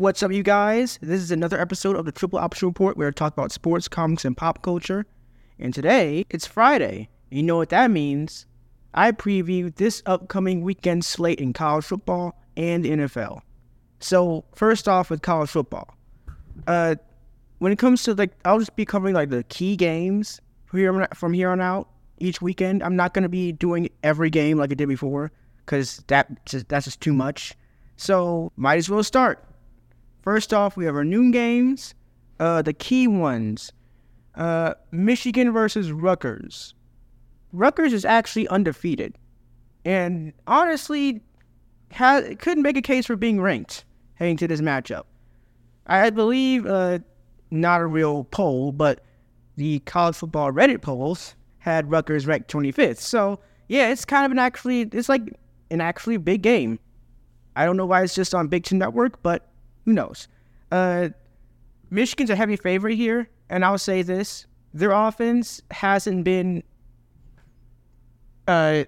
What's up, you guys? This is another episode of the Triple Option Report where I talk about sports, comics, and pop culture. And today, it's Friday. You know what that means. I preview this upcoming weekend slate in college football and NFL. So, first off, with college football. Uh, when it comes to like, I'll just be covering like the key games from here, from here on out each weekend. I'm not going to be doing every game like I did before because that that's just too much. So, might as well start. First off, we have our noon games. Uh, the key ones uh, Michigan versus Rutgers. Rutgers is actually undefeated. And honestly, ha- couldn't make a case for being ranked heading to this matchup. I believe, uh, not a real poll, but the college football Reddit polls had Rutgers ranked 25th. So, yeah, it's kind of an actually, it's like an actually big game. I don't know why it's just on Big Ten Network, but who knows? Uh, Michigan's a heavy favorite here, and I'll say this: their offense hasn't been. Uh,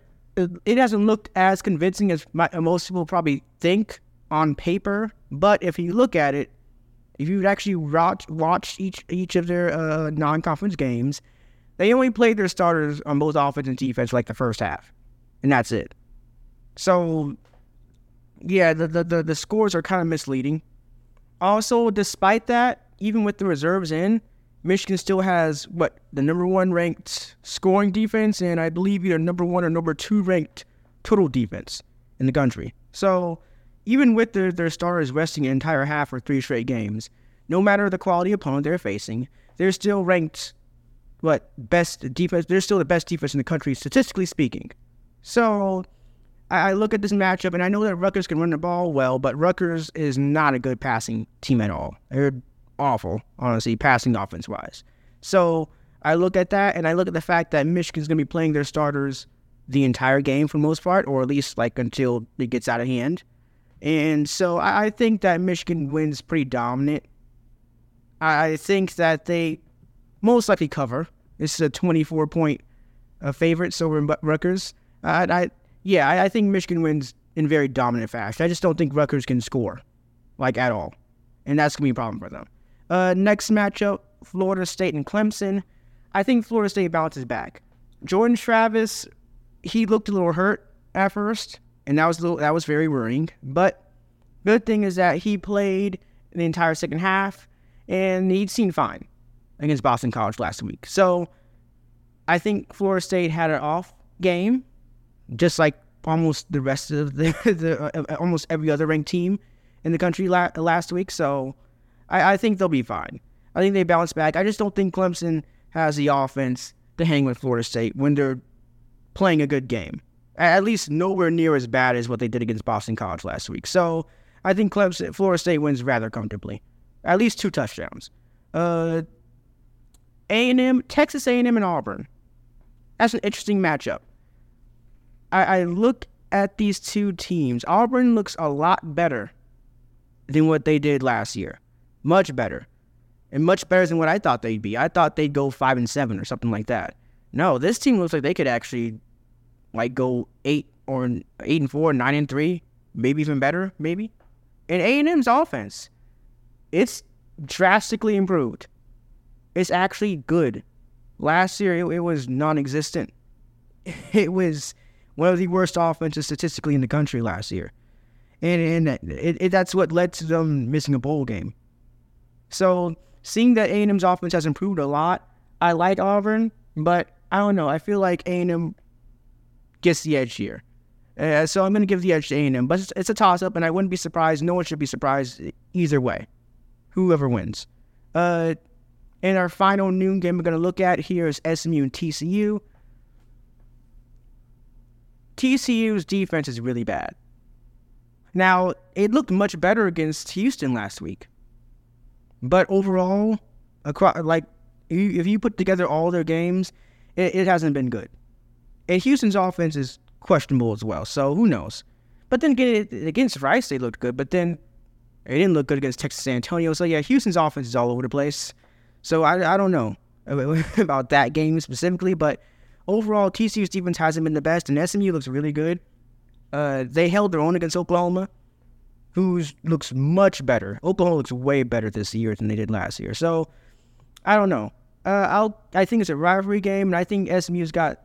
it hasn't looked as convincing as my, most people probably think on paper. But if you look at it, if you actually watch, watch each each of their uh, non-conference games, they only played their starters on both offense and defense like the first half, and that's it. So, yeah, the the, the, the scores are kind of misleading. Also, despite that, even with the reserves in, Michigan still has what the number one ranked scoring defense, and I believe either number one or number two ranked total defense in the country. So even with their, their stars resting an entire half for three straight games, no matter the quality opponent they're facing, they're still ranked what best defense. They're still the best defense in the country statistically speaking. So I, look at this matchup and I know that Rutgers can run the ball well, but Rutgers is not a good passing team at all. They're awful, honestly, passing offense wise. So I look at that and I look at the fact that Michigan's going to be playing their starters the entire game for the most part, or at least like until it gets out of hand. And so I, I think that Michigan wins pretty dominant. I, I, think that they most likely cover. This is a 24 point uh, favorite over Rutgers. Uh, I yeah, I, I think Michigan wins in very dominant fashion. I just don't think Rutgers can score, like at all, and that's gonna be a problem for them. Uh, next matchup: Florida State and Clemson. I think Florida State bounces back. Jordan Travis, he looked a little hurt at first, and that was little, that was very worrying. But good thing is that he played the entire second half, and he'd seen fine against Boston College last week. So I think Florida State had an off game just like almost the rest of the, the uh, almost every other ranked team in the country la- last week. So I, I think they'll be fine. I think they bounce back. I just don't think Clemson has the offense to hang with Florida State when they're playing a good game. At least nowhere near as bad as what they did against Boston College last week. So I think Clemson, Florida State wins rather comfortably, at least two touchdowns. Uh, A&M, Texas A&M, and Auburn. That's an interesting matchup. I, I look at these two teams. Auburn looks a lot better than what they did last year. Much better. And much better than what I thought they'd be. I thought they'd go five and seven or something like that. No, this team looks like they could actually like go eight or eight and four, nine and three, maybe even better, maybe. And A and M's offense, it's drastically improved. It's actually good. Last year it, it was non-existent. It was one of the worst offenses statistically in the country last year. And, and it, it, that's what led to them missing a bowl game. So seeing that A&M's offense has improved a lot, I like Auburn, but I don't know. I feel like A&M gets the edge here. Uh, so I'm going to give the edge to A&M, but it's, it's a toss-up, and I wouldn't be surprised. No one should be surprised either way, whoever wins. Uh, in our final noon game we're going to look at here is SMU and TCU. TCU's defense is really bad. Now, it looked much better against Houston last week. But overall, across, like if you put together all their games, it, it hasn't been good. And Houston's offense is questionable as well, so who knows? But then again, against Rice, they looked good, but then it didn't look good against Texas San Antonio. So yeah, Houston's offense is all over the place. So I, I don't know about that game specifically, but overall, TCU's defense hasn't been the best, and SMU looks really good. Uh, they held their own against Oklahoma. who looks much better. Oklahoma looks way better this year than they did last year. So I don't know. Uh, I'll I think it's a rivalry game, and I think SMU's got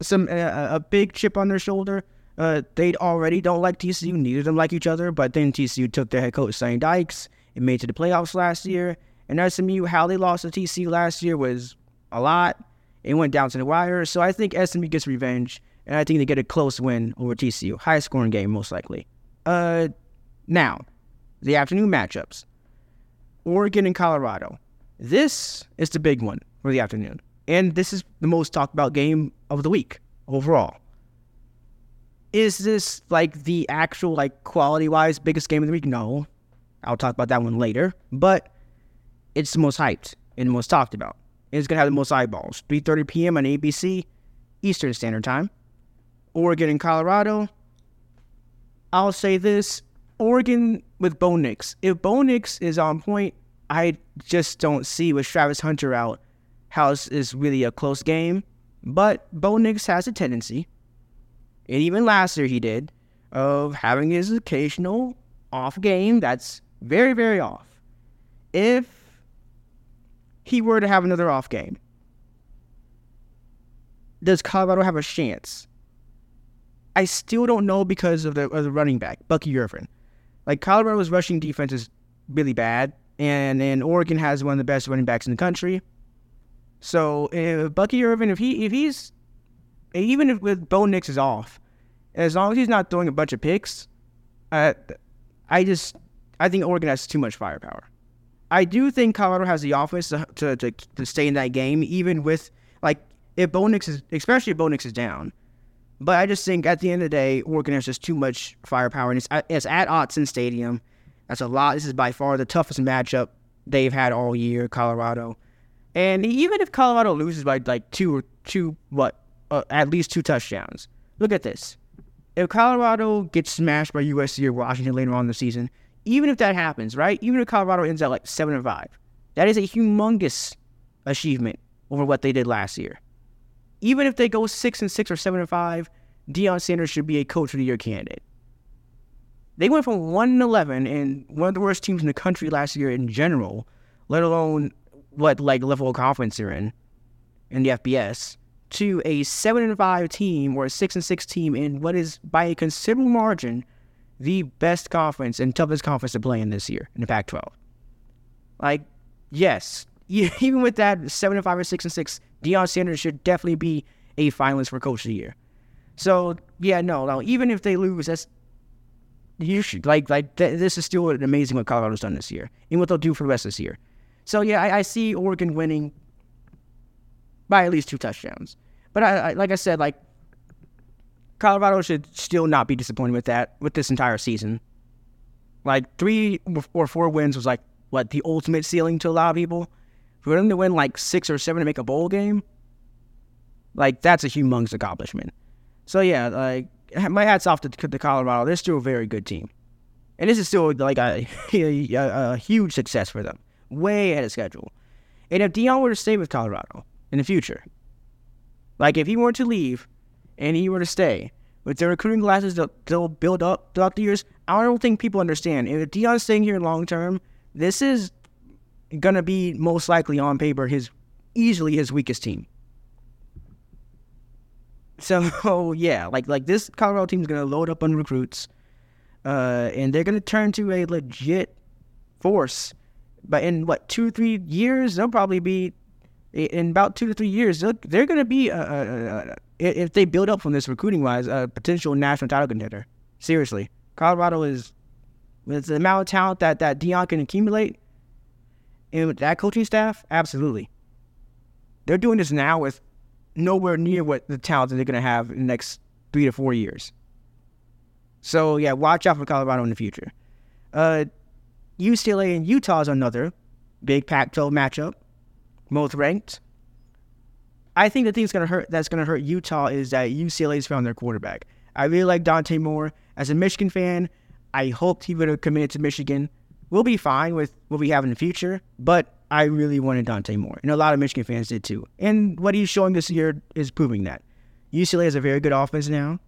some uh, a big chip on their shoulder. Uh, they already don't like TCU. Neither of them like each other. But then TCU took their head coach Sonny Dykes and made it to the playoffs last year. And SMU, how they lost to TCU last year was a lot. It went down to the wire. So I think SMU gets revenge, and I think they get a close win over TCU. High scoring game, most likely. Uh, now, the afternoon matchups Oregon and Colorado. This is the big one for the afternoon. And this is the most talked about game of the week overall. Is this like the actual, like quality wise, biggest game of the week? No. I'll talk about that one later. But it's the most hyped and most talked about. It's gonna have the most eyeballs. 3:30 p.m. on ABC Eastern Standard Time. Oregon and Colorado. I'll say this: Oregon with Bo Nix. If Bo Nix is on point, I just don't see with Travis Hunter out House is really a close game. But Bo Nix has a tendency, and even last year he did, of having his occasional off game that's very, very off. If he were to have another off game, does Colorado have a chance? I still don't know because of the, of the running back, Bucky Irving. Like Colorado's rushing defense is really bad, and and Oregon has one of the best running backs in the country. So if Bucky Irving, if he if he's even if with Bo Nix is off, as long as he's not throwing a bunch of picks, uh, I just I think Oregon has too much firepower. I do think Colorado has the offense to to, to, stay in that game, even with like if Bo Nix is especially if Bo Nix is down. But I just think at the end of the day, Oregon has just too much firepower, and it's, it's at Autzen Stadium. That's a lot. This is by far the toughest matchup they've had all year, Colorado. And even if Colorado loses by like two or two, what, uh, at least two touchdowns, look at this. If Colorado gets smashed by USC or Washington later on in the season, even if that happens, right? Even if Colorado ends at like seven and five, that is a humongous achievement over what they did last year even if they go six and six or seven and five, Deion Sanders should be a coach of the year candidate. They went from one and eleven and one of the worst teams in the country last year in general, let alone what like level of confidence they're in in the FBS, to a seven and five team or a six and six team in what is by a considerable margin the best conference and toughest conference to play in this year in the Pac-12. Like, yes, even with that seven and five or six and six, Deion Sanders should definitely be a finalist for Coach of the Year. So yeah, no, no. Even if they lose, that's you should like like th- this is still amazing what Colorado's done this year and what they'll do for the rest of this year. So yeah, I, I see Oregon winning by at least two touchdowns. But I, I, like I said, like Colorado should still not be disappointed with that with this entire season. Like three or four wins was like what the ultimate ceiling to a lot of people for them to win like six or seven to make a bowl game, like that's a humongous accomplishment. So yeah, like my hats off to, the Colorado. They're still a very good team, and this is still like a, a, a huge success for them, way ahead of schedule. And if Deion were to stay with Colorado in the future, like if he were to leave and he were to stay, with their recruiting classes they'll, they'll build up throughout the years, I don't think people understand. If Deion's staying here long term, this is gonna be most likely on paper his easily his weakest team. So yeah, like like this Colorado team is gonna load up on recruits, uh, and they're gonna turn to a legit force. But in what two three years, they'll probably be in about two to three years. They're, they're gonna be a, a, a, if they build up from this recruiting wise, a potential national title contender. Seriously, Colorado is with the amount of talent that that Deion can accumulate and with that coaching staff, absolutely. They're doing this now with nowhere near what the talent that they're going to have in the next three to four years. So, yeah, watch out for Colorado in the future. Uh, UCLA and Utah is another big Pac 12 matchup, both ranked. I think the thing that's gonna hurt that's gonna hurt Utah is that UCLA's found their quarterback. I really like Dante Moore. As a Michigan fan, I hoped he would have committed to Michigan we'll be fine with what we have in the future, but I really wanted Dante Moore. And a lot of Michigan fans did too. And what he's showing this year is proving that. UCLA has a very good offense now.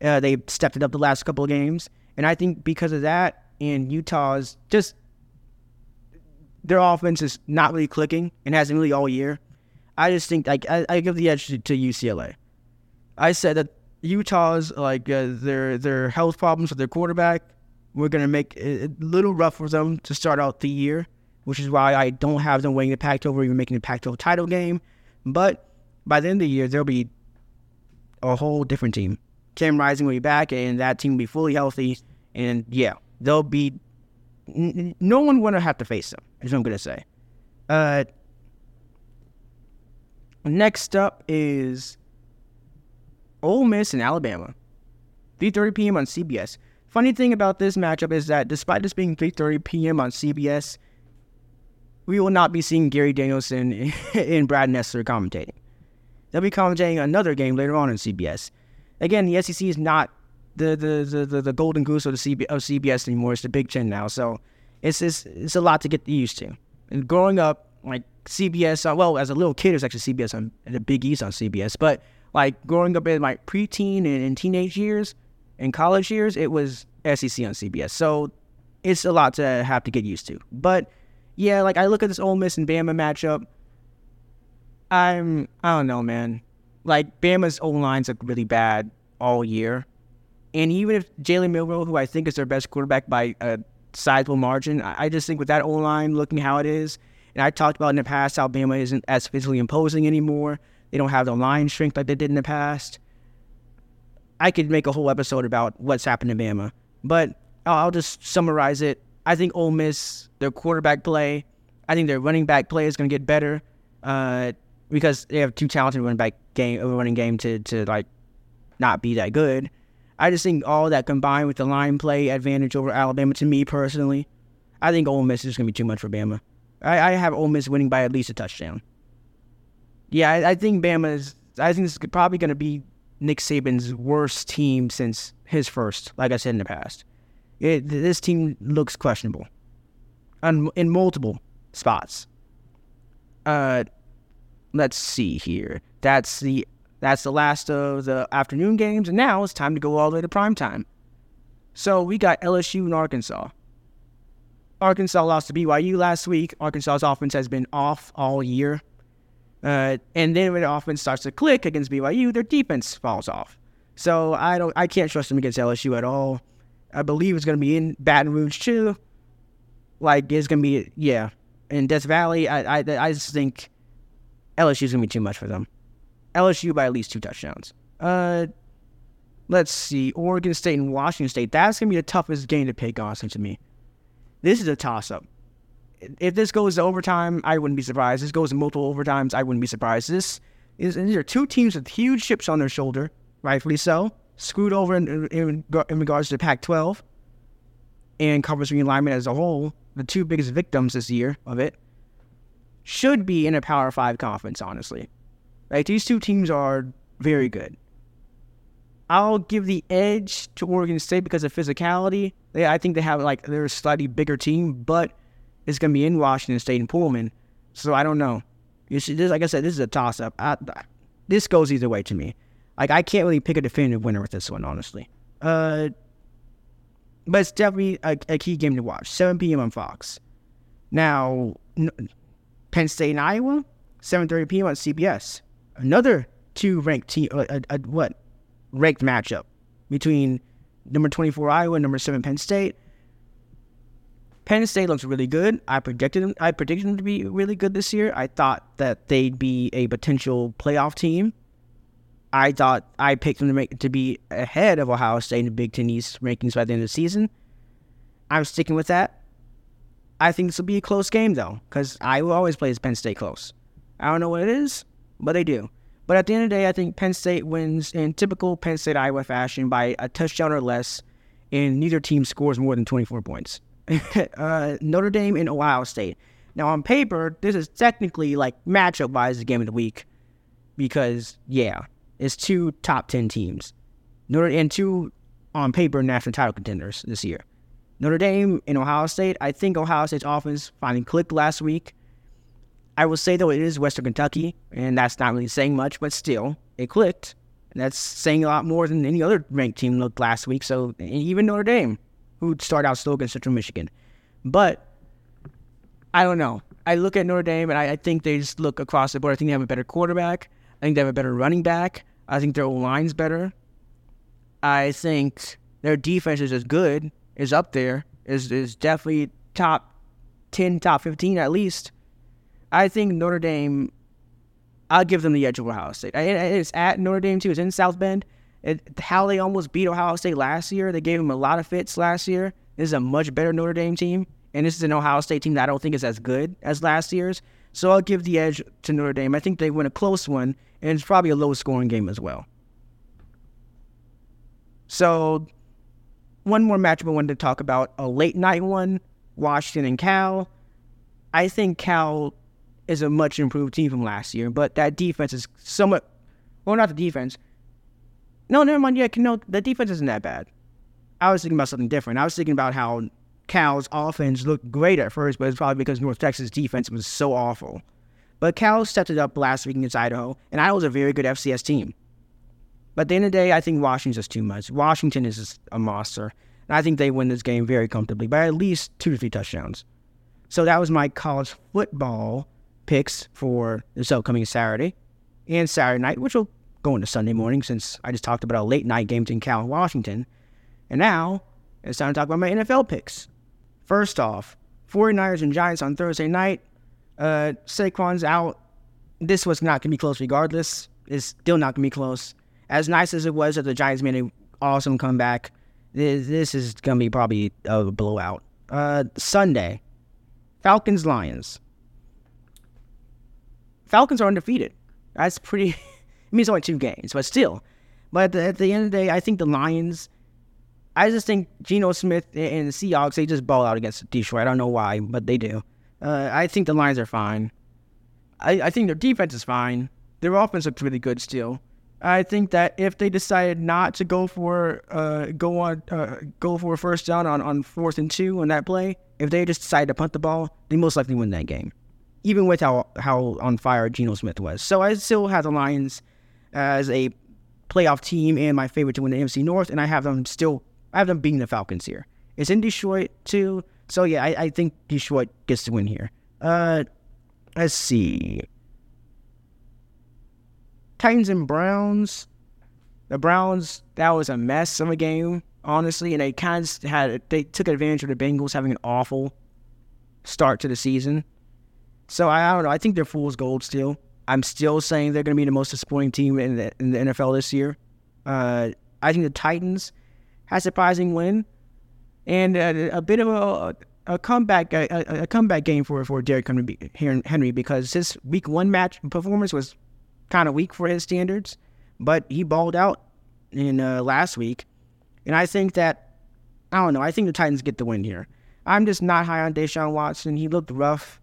Uh, they stepped it up the last couple of games. And I think because of that, and Utah's just their offense is not really clicking and hasn't really all year. I just think like I, I give the edge to, to, UCLA. I said that Utah's like uh, their their health problems with their quarterback. We're gonna make it a little rough for them to start out the year, which is why I don't have them winning the Pac-12 or even making the Pac-12 title game. But by the end of the year, they'll be a whole different team. Cam Rising will be back, and that team will be fully healthy. And yeah, they'll be. N- no one to have to face them. Is what I'm gonna say. Uh, next up is Ole Miss and Alabama, 3:30 p.m. on CBS. Funny thing about this matchup is that despite this being 3:30 p.m. on CBS, we will not be seeing Gary Danielson and Brad Nessler commentating. They'll be commentating another game later on in CBS. Again, the SEC is not the the, the, the, golden goose of the CB, of CBS anymore. It's the Big Ten now, so it's it's, it's a lot to get used to. And growing up, like CBS, uh, well, as a little kid, it was actually CBS on the Big East on CBS. But like growing up in my preteen and, and teenage years and college years, it was SEC on CBS. So it's a lot to have to get used to. But yeah, like I look at this Ole Miss and Bama matchup. I'm I don't know, man. Like Bama's O lines look really bad all year, and even if Jalen Milroe, who I think is their best quarterback by a sizable margin, I, I just think with that O line looking how it is, and I talked about in the past Alabama isn't as physically imposing anymore. They don't have the line strength like they did in the past. I could make a whole episode about what's happened to Bama, but I'll, just summarize it. I think Ole Miss, their quarterback play, I think their running back play is going to get better uh, because they have too talented running back game, running game to to like not be that good. I just think all that combined with the line play advantage over Alabama, to me personally, I think Ole Miss is going to be too much for Bama. I, I have Ole Miss winning by at least a touchdown. Yeah, I, I think Bama is. I think this is probably going to be Nick Saban's worst team since his first, like I said in the past. It, this team looks questionable on, in multiple spots. Uh, let's see here. That's the that's the last of the afternoon games, and now it's time to go all the way to prime time. So we got LSU and Arkansas. Arkansas lost to BYU last week. Arkansas's offense has been off all year. Uh, and then when the offense starts to click against BYU, their defense falls off. So I don't, I can't trust them against LSU at all. I believe it's going to be in Baton Rouge too. Like it's going to be yeah, in Death Valley. I I I just think LSU is going to be too much for them. LSU by at least two touchdowns. Uh, let's see, Oregon State and Washington State. That's going to be the toughest game to pick, honestly, to me. This is a toss-up. If this goes to overtime, I wouldn't be surprised. This goes to multiple overtimes, I wouldn't be surprised. This is these are two teams with huge chips on their shoulder, rightfully so screwed over in, in, in regards to Pac 12 and conference realignment as a whole, the two biggest victims this year of it, should be in a Power Five conference, honestly. Like These two teams are very good. I'll give the edge to Oregon State because of physicality. They, I think they have like they're a slightly bigger team, but it's gonna be in Washington State and Pullman, so I don't know. You see, this, like I said, this is a toss up. this goes either way to me. Like I can't really pick a definitive winner with this one, honestly. Uh, but it's definitely a, a key game to watch. 7 p.m. on Fox. Now, Penn State and Iowa, 7:30 p.m. on CBS. Another two ranked team, uh, uh, uh, what ranked matchup between number 24 Iowa and number seven Penn State. Penn State looks really good. I predicted them. I predicted them to be really good this year. I thought that they'd be a potential playoff team. I thought I picked them to make to be ahead of Ohio State in the Big Ten East rankings by the end of the season. I'm sticking with that. I think this will be a close game though, because Iowa always plays Penn State close. I don't know what it is, but they do. But at the end of the day, I think Penn State wins in typical Penn State Iowa fashion by a touchdown or less, and neither team scores more than 24 points. uh, Notre Dame and Ohio State. Now, on paper, this is technically like matchup wise the game of the week because, yeah, it's two top 10 teams. Notre and two on paper national title contenders this year. Notre Dame and Ohio State. I think Ohio State's offense finally clicked last week. I will say though it is Western Kentucky, and that's not really saying much, but still it clicked. And that's saying a lot more than any other ranked team looked last week. So even Notre Dame, who'd start out slow against Central Michigan. But I don't know. I look at Notre Dame and I, I, think they just look across the board. I think they have a better quarterback. I think they have a better running back. I think their line's better. I think their defense is as good, is up there, is is definitely top ten, top fifteen at least. I think Notre Dame. I'll give them the edge of Ohio State. It's at Notre Dame too. It's in South Bend. It, how they almost beat Ohio State last year. They gave them a lot of fits last year. This is a much better Notre Dame team. And this is an Ohio State team that I don't think is as good as last year's. So I'll give the edge to Notre Dame. I think they win a close one, and it's probably a low scoring game as well. So, one more matchup I wanted to talk about a late night one Washington and Cal. I think Cal is a much improved team from last year, but that defense is somewhat. Well, not the defense. No, never mind. Yeah, no, the defense isn't that bad. I was thinking about something different. I was thinking about how Cal's offense looked great at first, but it's probably because North Texas defense was so awful. But Cal stepped it up last week against Idaho, and Idaho's a very good FCS team. But at the end of the day, I think Washington's just too much. Washington is just a monster. And I think they win this game very comfortably by at least two to three touchdowns. So that was my college football picks for this upcoming Saturday and Saturday night, which will go into Sunday morning since I just talked about a late night game in Cal and Washington. And now it's time to talk about my NFL picks. First off, 49ers and Giants on Thursday night. Uh, Saquon's out. This was not going to be close regardless. It's still not going to be close. As nice as it was that the Giants made an awesome comeback, this, this is going to be probably a blowout. Uh, Sunday, Falcons Lions. Falcons are undefeated. That's pretty. I mean, it's only two games, but still. But at the, at the end of the day, I think the Lions I just think Geno Smith and the Seahawks, they just ball out against Detroit. I don't know why, but they do. Uh, I think the Lions are fine. I, I think their defense is fine. Their offense looks really good still. I think that if they decided not to go for uh, go on uh, go for a first down on, on fourth and two on that play, if they just decide to punt the ball, they most likely win that game, even with how how on fire Geno Smith was. So I still have the Lions as a playoff team and my favorite to win the NFC North, and I have them still I have them beating the Falcons here. It's in Detroit too, so yeah, I, I think Detroit gets to win here. Uh, let's see. Titans and Browns. The Browns, that was a mess of a game, honestly, and they kind of had they took advantage of the Bengals having an awful start to the season. So I, I don't know. I think they're fool's gold still. I'm still saying they're going to be the most disappointing team in the, in the NFL this year. Uh, I think the Titans had a surprising win, and a, a bit of a, a comeback a, a, comeback game for for Derrick Henry because his week one match performance was kind of weak for his standards, but he balled out in uh, last week, and I think that I don't know. I think the Titans get the win here. I'm just not high on Deshaun Watson. He looked rough,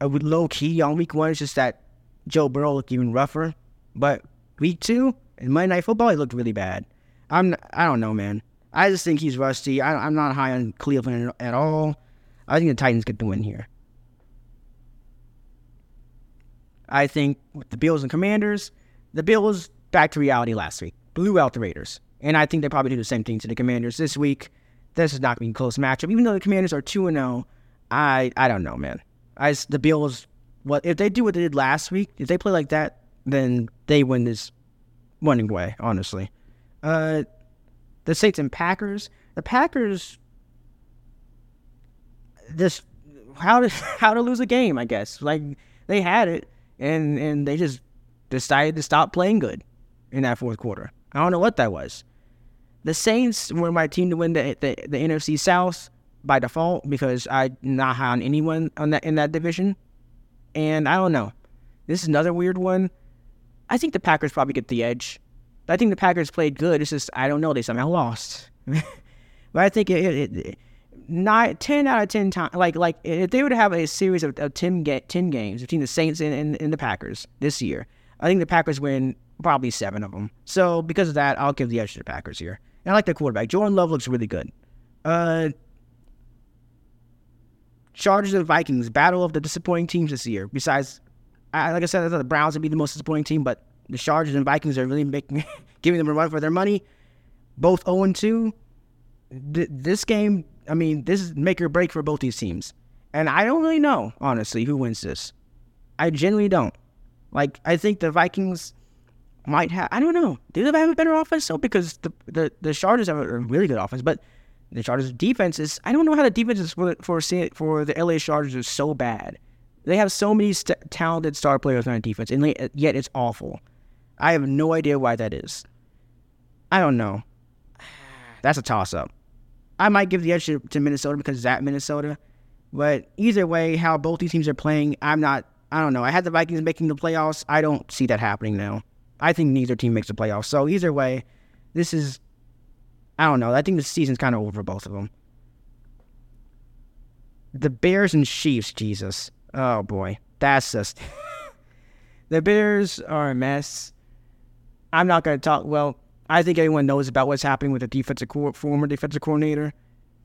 uh, low key on week one. It's just that Joe Burrow looked even rougher, but week two in Monday Night Football, he looked really bad. I'm I don't know, man. I just think he's rusty. I, am not high on Cleveland at all. I think the Titans get the win here. I think with the Bills and Commanders, the Bills back to reality last week, blew out the Raiders, and I think they probably do the same thing to the Commanders this week. This is not going to be a close matchup, even though the Commanders are two and zero. Oh, I I don't know, man. I the Bills. What if they do what they did last week? If they play like that, then they win this winning way. Honestly. Uh, the Saints and Packers. The Packers This how to how to lose a game, I guess. Like they had it and and they just decided to stop playing good in that fourth quarter. I don't know what that was. The Saints were my team to win the the, the NFC South by default because I'm not high on anyone on that in that division. And I don't know. This is another weird one. I think the Packers probably get the edge. I think the Packers played good. It's just I don't know. They somehow lost. but I think it, it, it nine, 10 out of 10 times, like, like if they to have a series of, of 10, get, 10 games between the Saints and, and, and, the Packers this year, I think the Packers win probably seven of them. So because of that, I'll give the edge to the Packers here. And I like their quarterback. Jordan Love looks really good. Uh, Chargers and Vikings, battle of the disappointing teams this year. Besides, I, like I said, I thought the Browns would be the most disappointing team, but the Chargers and Vikings are really making giving them a run for their money. Both 0 2. th- this game, I mean, this is make or break for both these teams. And I don't really know, honestly, who wins this. I genuinely don't. Like, I think the Vikings might have. I don't know. Do they have a better offense? So because the the the Chargers have a really good offense, but the Chargers' defense is. I don't know how the defense is for for for the LA Chargers is so bad. They have so many st- talented star players on their defense, and yet it's awful. I have no idea why that is. I don't know. That's a toss up. I might give the edge to, to Minnesota because it's at Minnesota. But either way, how both these teams are playing, I'm not. I don't know. I had the Vikings making the playoffs. I don't see that happening now. I think neither team makes the playoffs. So either way, this is I don't know. I think the season's kind of over for both of them. The Bears and Chiefs, Jesus. Oh boy, that's just the Bears are a mess. I'm not going to talk. Well, I think everyone knows about what's happening with the defensive co- former defensive coordinator.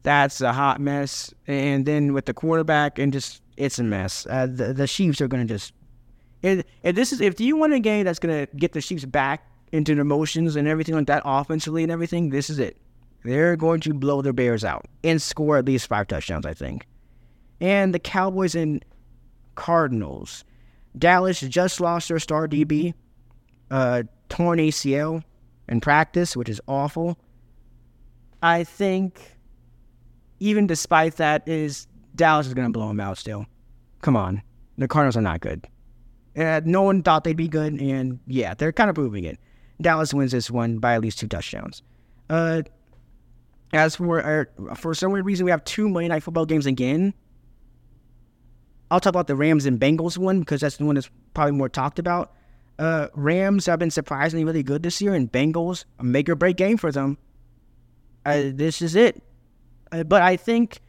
That's a hot mess. And then with the quarterback, and just it's a mess. Uh, the the Chiefs are going to just if, if this is if you want a game that's gonna get the Chiefs back into their motions and everything like that offensively and everything, this is it. They're going to blow their Bears out and score at least five touchdowns, I think. And the Cowboys and Cardinals. Dallas just lost their star DB, uh, torn ACL in practice, which is awful. I think, even despite that, is Dallas is going to blow them out still. Come on, the Cardinals are not good. Uh, no one thought they'd be good, and yeah, they're kind of proving it. Dallas wins this one by at least two touchdowns. Uh, as for our, for some weird reason, we have two Monday Night Football games again. I'll talk about the Rams and Bengals one because that's the one that's probably more talked about. Uh, Rams have been surprisingly really good this year, and Bengals a make or break game for them. Uh, this is it. Uh, but I think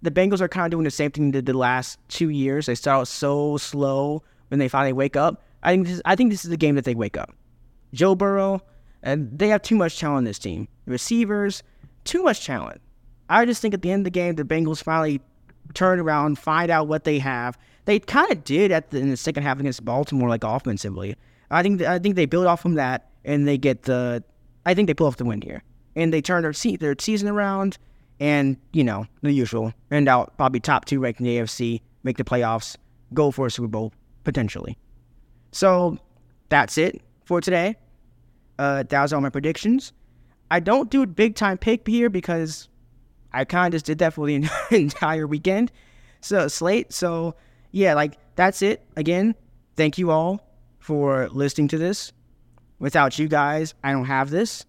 the Bengals are kind of doing the same thing they did the last two years. They start out so slow when they finally wake up. I think this, I think this is the game that they wake up. Joe Burrow, and they have too much talent on this team. receivers, too much talent. I just think at the end of the game, the Bengals finally turn around, find out what they have. They kind of did at the, in the second half against Baltimore, like offensively. I think I think they build off from that, and they get the. I think they pull off the win here, and they turn their se- their season around, and you know the usual, end out probably top two ranked in the AFC, make the playoffs, go for a Super Bowl potentially. So that's it for today. Uh, that was all my predictions. I don't do big time pick here because I kind of just did that for the entire weekend. So slate. So yeah, like that's it. Again, thank you all for listening to this. Without you guys, I don't have this.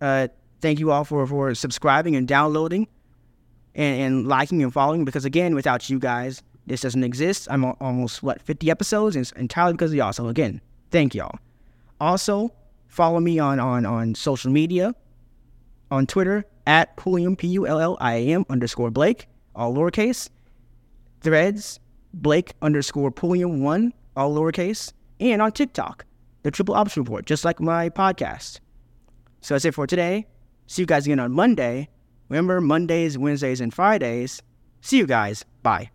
Uh, thank you all for for subscribing and downloading and, and liking and following because again, without you guys, this doesn't exist. I'm almost, what, 50 episodes? And it's entirely because of y'all. So, again, thank y'all. Also, follow me on, on, on social media on Twitter at Pulliam, P U L L I A M underscore Blake, all lowercase. Threads, Blake underscore Pulliam 1, all lowercase. And on TikTok, the Triple Option Report, just like my podcast. So that's it for today. See you guys again on Monday. Remember, Mondays, Wednesdays, and Fridays. See you guys. Bye.